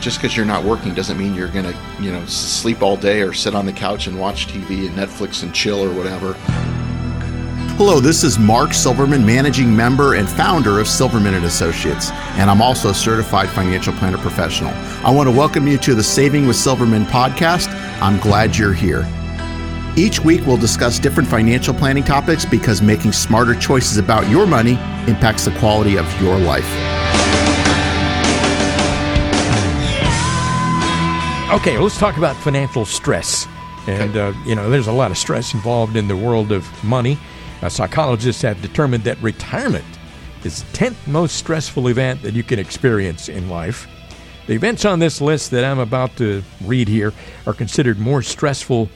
just because you're not working doesn't mean you're going to, you know, sleep all day or sit on the couch and watch TV and Netflix and chill or whatever. Hello, this is Mark Silverman, managing member and founder of Silverman and Associates, and I'm also a certified financial planner professional. I want to welcome you to the Saving with Silverman podcast. I'm glad you're here. Each week, we'll discuss different financial planning topics because making smarter choices about your money impacts the quality of your life. Okay, let's talk about financial stress. And, uh, you know, there's a lot of stress involved in the world of money. Uh, psychologists have determined that retirement is the 10th most stressful event that you can experience in life. The events on this list that I'm about to read here are considered more stressful,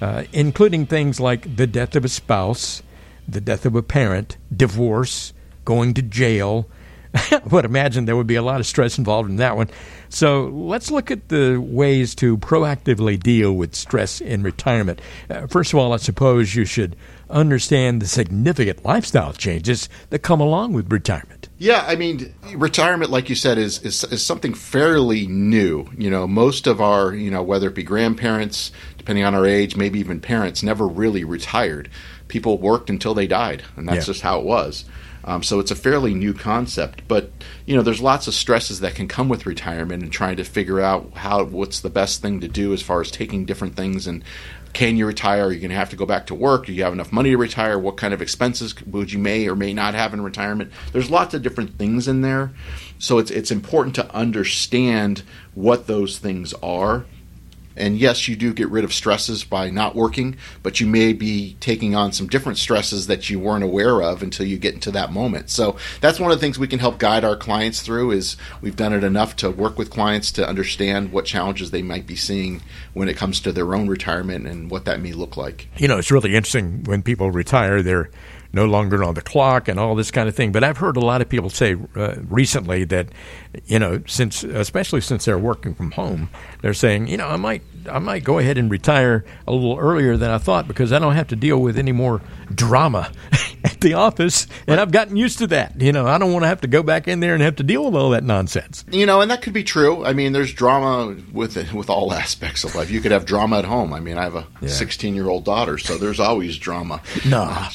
uh, including things like the death of a spouse, the death of a parent, divorce, going to jail, I would imagine there would be a lot of stress involved in that one. So let's look at the ways to proactively deal with stress in retirement. Uh, first of all, I suppose you should understand the significant lifestyle changes that come along with retirement. Yeah, I mean, retirement, like you said, is, is, is something fairly new. You know, most of our, you know, whether it be grandparents, depending on our age, maybe even parents, never really retired. People worked until they died, and that's yeah. just how it was. Um, so it's a fairly new concept, but you know, there's lots of stresses that can come with retirement and trying to figure out how what's the best thing to do as far as taking different things and can you retire? Are you going to have to go back to work? Do you have enough money to retire? What kind of expenses would you may or may not have in retirement? There's lots of different things in there, so it's it's important to understand what those things are and yes, you do get rid of stresses by not working, but you may be taking on some different stresses that you weren't aware of until you get into that moment. So that's one of the things we can help guide our clients through is we've done it enough to work with clients to understand what challenges they might be seeing when it comes to their own retirement and what that may look like. You know, it's really interesting when people retire, they're no longer on the clock and all this kind of thing. But I've heard a lot of people say uh, recently that, you know, since especially since they're working from home, they're saying, you know, I might I might go ahead and retire a little earlier than I thought because I don't have to deal with any more drama at the office, and I've gotten used to that. You know, I don't want to have to go back in there and have to deal with all that nonsense. You know, and that could be true. I mean, there's drama with with all aspects of life. You could have drama at home. I mean, I have a 16 yeah. year old daughter, so there's always drama. No,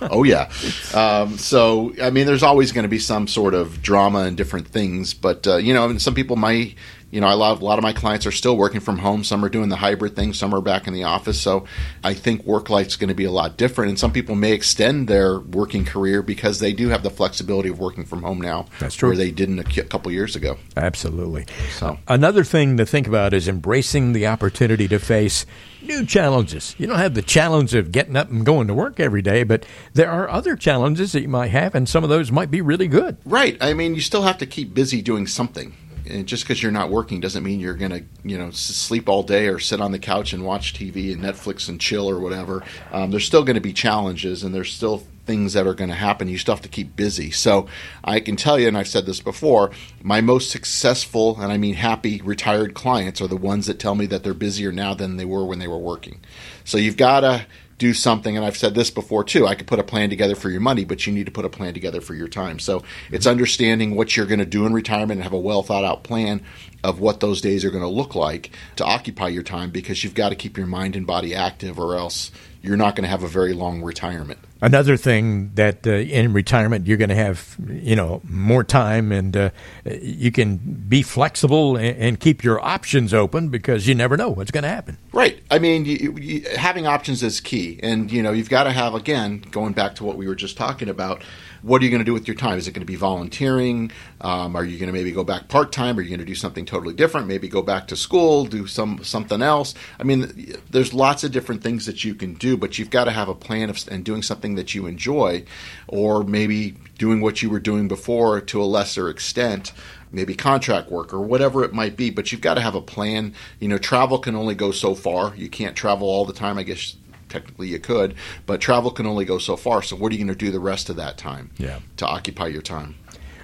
oh yeah. Um, so I mean, there's always going to be some sort of drama and different things, but uh, you know, I mean, some people might you know, I love, a lot of my clients are still working from home. Some are doing the hybrid thing. Some are back in the office. So I think work life is going to be a lot different. And some people may extend their working career because they do have the flexibility of working from home now. That's true. Where they didn't a couple years ago. Absolutely. So another thing to think about is embracing the opportunity to face new challenges. You don't have the challenge of getting up and going to work every day, but there are other challenges that you might have, and some of those might be really good. Right. I mean, you still have to keep busy doing something and just because you're not working doesn't mean you're going to you know sleep all day or sit on the couch and watch TV and Netflix and chill or whatever. Um, there's still going to be challenges and there's still things that are going to happen. You still have to keep busy. So I can tell you, and I've said this before, my most successful and I mean happy retired clients are the ones that tell me that they're busier now than they were when they were working. So you've got to do something and I've said this before too. I could put a plan together for your money, but you need to put a plan together for your time. So it's understanding what you're going to do in retirement and have a well thought out plan of what those days are going to look like to occupy your time because you've got to keep your mind and body active or else you're not going to have a very long retirement. Another thing that uh, in retirement you're going to have, you know, more time and uh, you can be flexible and, and, keep your options open because you never know what's going to happen. Right. I mean, you, you, having options is key, and you know, you've got to have again going back to what we were just talking about what are you going to do with your time? Is it going to be volunteering? Um, are you going to maybe go back part time? Are you going to do something totally different? Maybe go back to school, do some something else. I mean, there's lots of different things that you can do, but you've got to have a plan of and doing something that you enjoy, or maybe doing what you were doing before to a lesser extent maybe contract work or whatever it might be but you've got to have a plan you know travel can only go so far you can't travel all the time i guess technically you could, but travel can only go so far. So what are you going to do the rest of that time? Yeah. To occupy your time.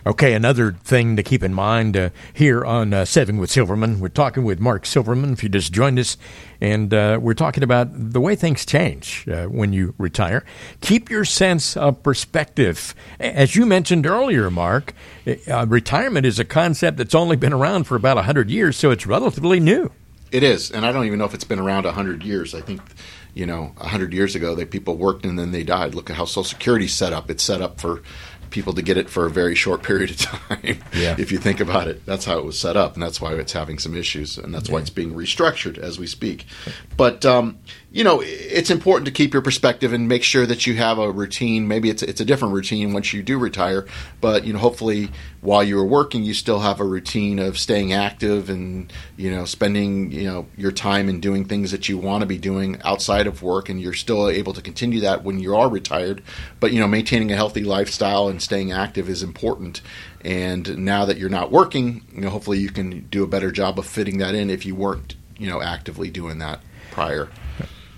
Okay, another thing to keep in mind uh, here on uh, Saving with Silverman, we're talking with Mark Silverman. If you just joined us, and uh, we're talking about the way things change uh, when you retire. Keep your sense of perspective. As you mentioned earlier, Mark, uh, retirement is a concept that's only been around for about 100 years, so it's relatively new. It is, and I don't even know if it's been around 100 years. I think, you know, 100 years ago, they people worked and then they died. Look at how Social Security's set up. It's set up for people to get it for a very short period of time. Yeah. if you think about it, that's how it was set up, and that's why it's having some issues, and that's why it's being restructured as we speak. But um, you know, it's important to keep your perspective and make sure that you have a routine. Maybe it's it's a different routine once you do retire, but you know, hopefully while you are working, you still have a routine of staying active and you know, spending you know your time and doing things that you want to be doing outside of work, and you're still able to continue that when you are retired. But you know, maintaining a healthy lifestyle and staying active is important. And now that you're not working, you know, hopefully you can do a better job of fitting that in if you weren't, you know, actively doing that prior.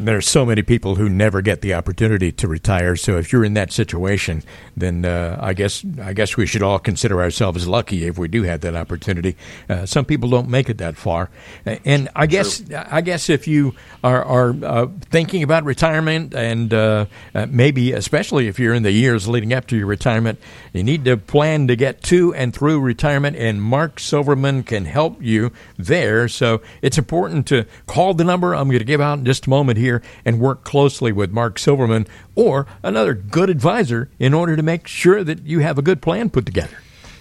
There's so many people who never get the opportunity to retire. So if you're in that situation, then uh, I guess I guess we should all consider ourselves lucky if we do have that opportunity. Uh, some people don't make it that far, and I guess True. I guess if you are, are uh, thinking about retirement, and uh, uh, maybe especially if you're in the years leading up to your retirement, you need to plan to get to and through retirement. And Mark Silverman can help you there. So it's important to call the number I'm going to give out in just a moment here and work closely with Mark Silverman or another good advisor in order to make sure that you have a good plan put together.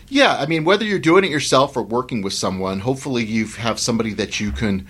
Yeah, I mean, whether you're doing it yourself or working with someone, hopefully you have somebody that you can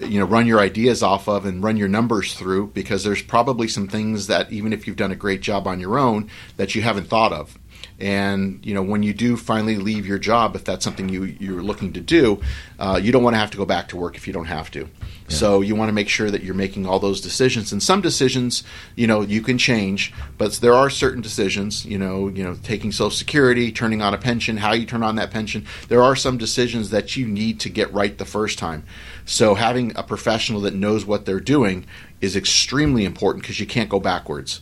you know run your ideas off of and run your numbers through because there's probably some things that even if you've done a great job on your own that you haven't thought of and you know, when you do finally leave your job, if that's something you you're looking to do, uh, you don't want to have to go back to work if you don't have to. Yeah. So you want to make sure that you're making all those decisions. And some decisions, you know, you can change, but there are certain decisions. You know, you know, taking Social Security, turning on a pension, how you turn on that pension. There are some decisions that you need to get right the first time. So having a professional that knows what they're doing is extremely important because you can't go backwards.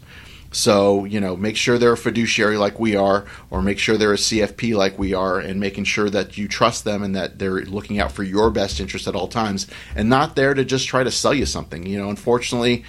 So, you know, make sure they're a fiduciary like we are, or make sure they're a CFP like we are, and making sure that you trust them and that they're looking out for your best interest at all times and not there to just try to sell you something. You know, unfortunately,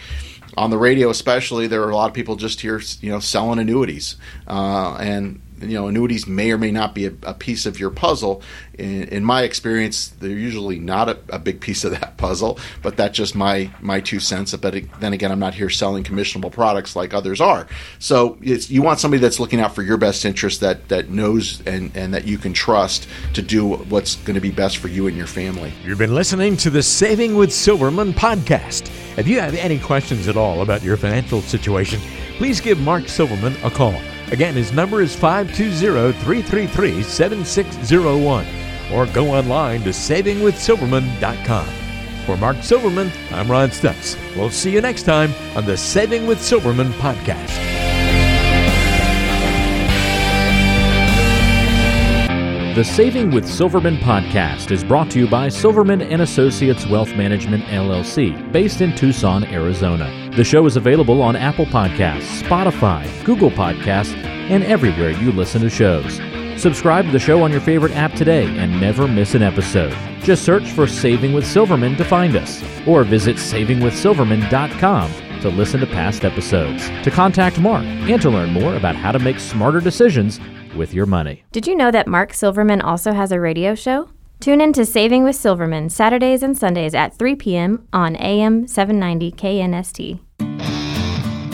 on the radio especially, there are a lot of people just here, you know, selling annuities. Uh, and you know annuities may or may not be a, a piece of your puzzle. In, in, my experience, they're usually not a, a, big piece of that puzzle. But that's just my my two cents. But then again, I'm not here selling commissionable products like others are. So you want somebody that's looking out for your best interest, that that knows and and that you can trust to do what's going to be best for you and your family. You've been listening to the Saving with Silverman podcast. If you have any questions at all about your financial situation, please give Mark Silverman a call. Again, his number is 520 333 7601 or go online to savingwithsilverman.com. For Mark Silverman, I'm Ron Stutz. We'll see you next time on the Saving with Silverman podcast. The Saving with Silverman podcast is brought to you by Silverman and Associates Wealth Management LLC, based in Tucson, Arizona. The show is available on Apple Podcasts, Spotify, Google Podcasts, and everywhere you listen to shows. Subscribe to the show on your favorite app today and never miss an episode. Just search for Saving with Silverman to find us, or visit savingwithsilverman.com to listen to past episodes, to contact Mark, and to learn more about how to make smarter decisions with your money. Did you know that Mark Silverman also has a radio show? Tune in to Saving with Silverman Saturdays and Sundays at 3 p.m. on AM 790 KNST.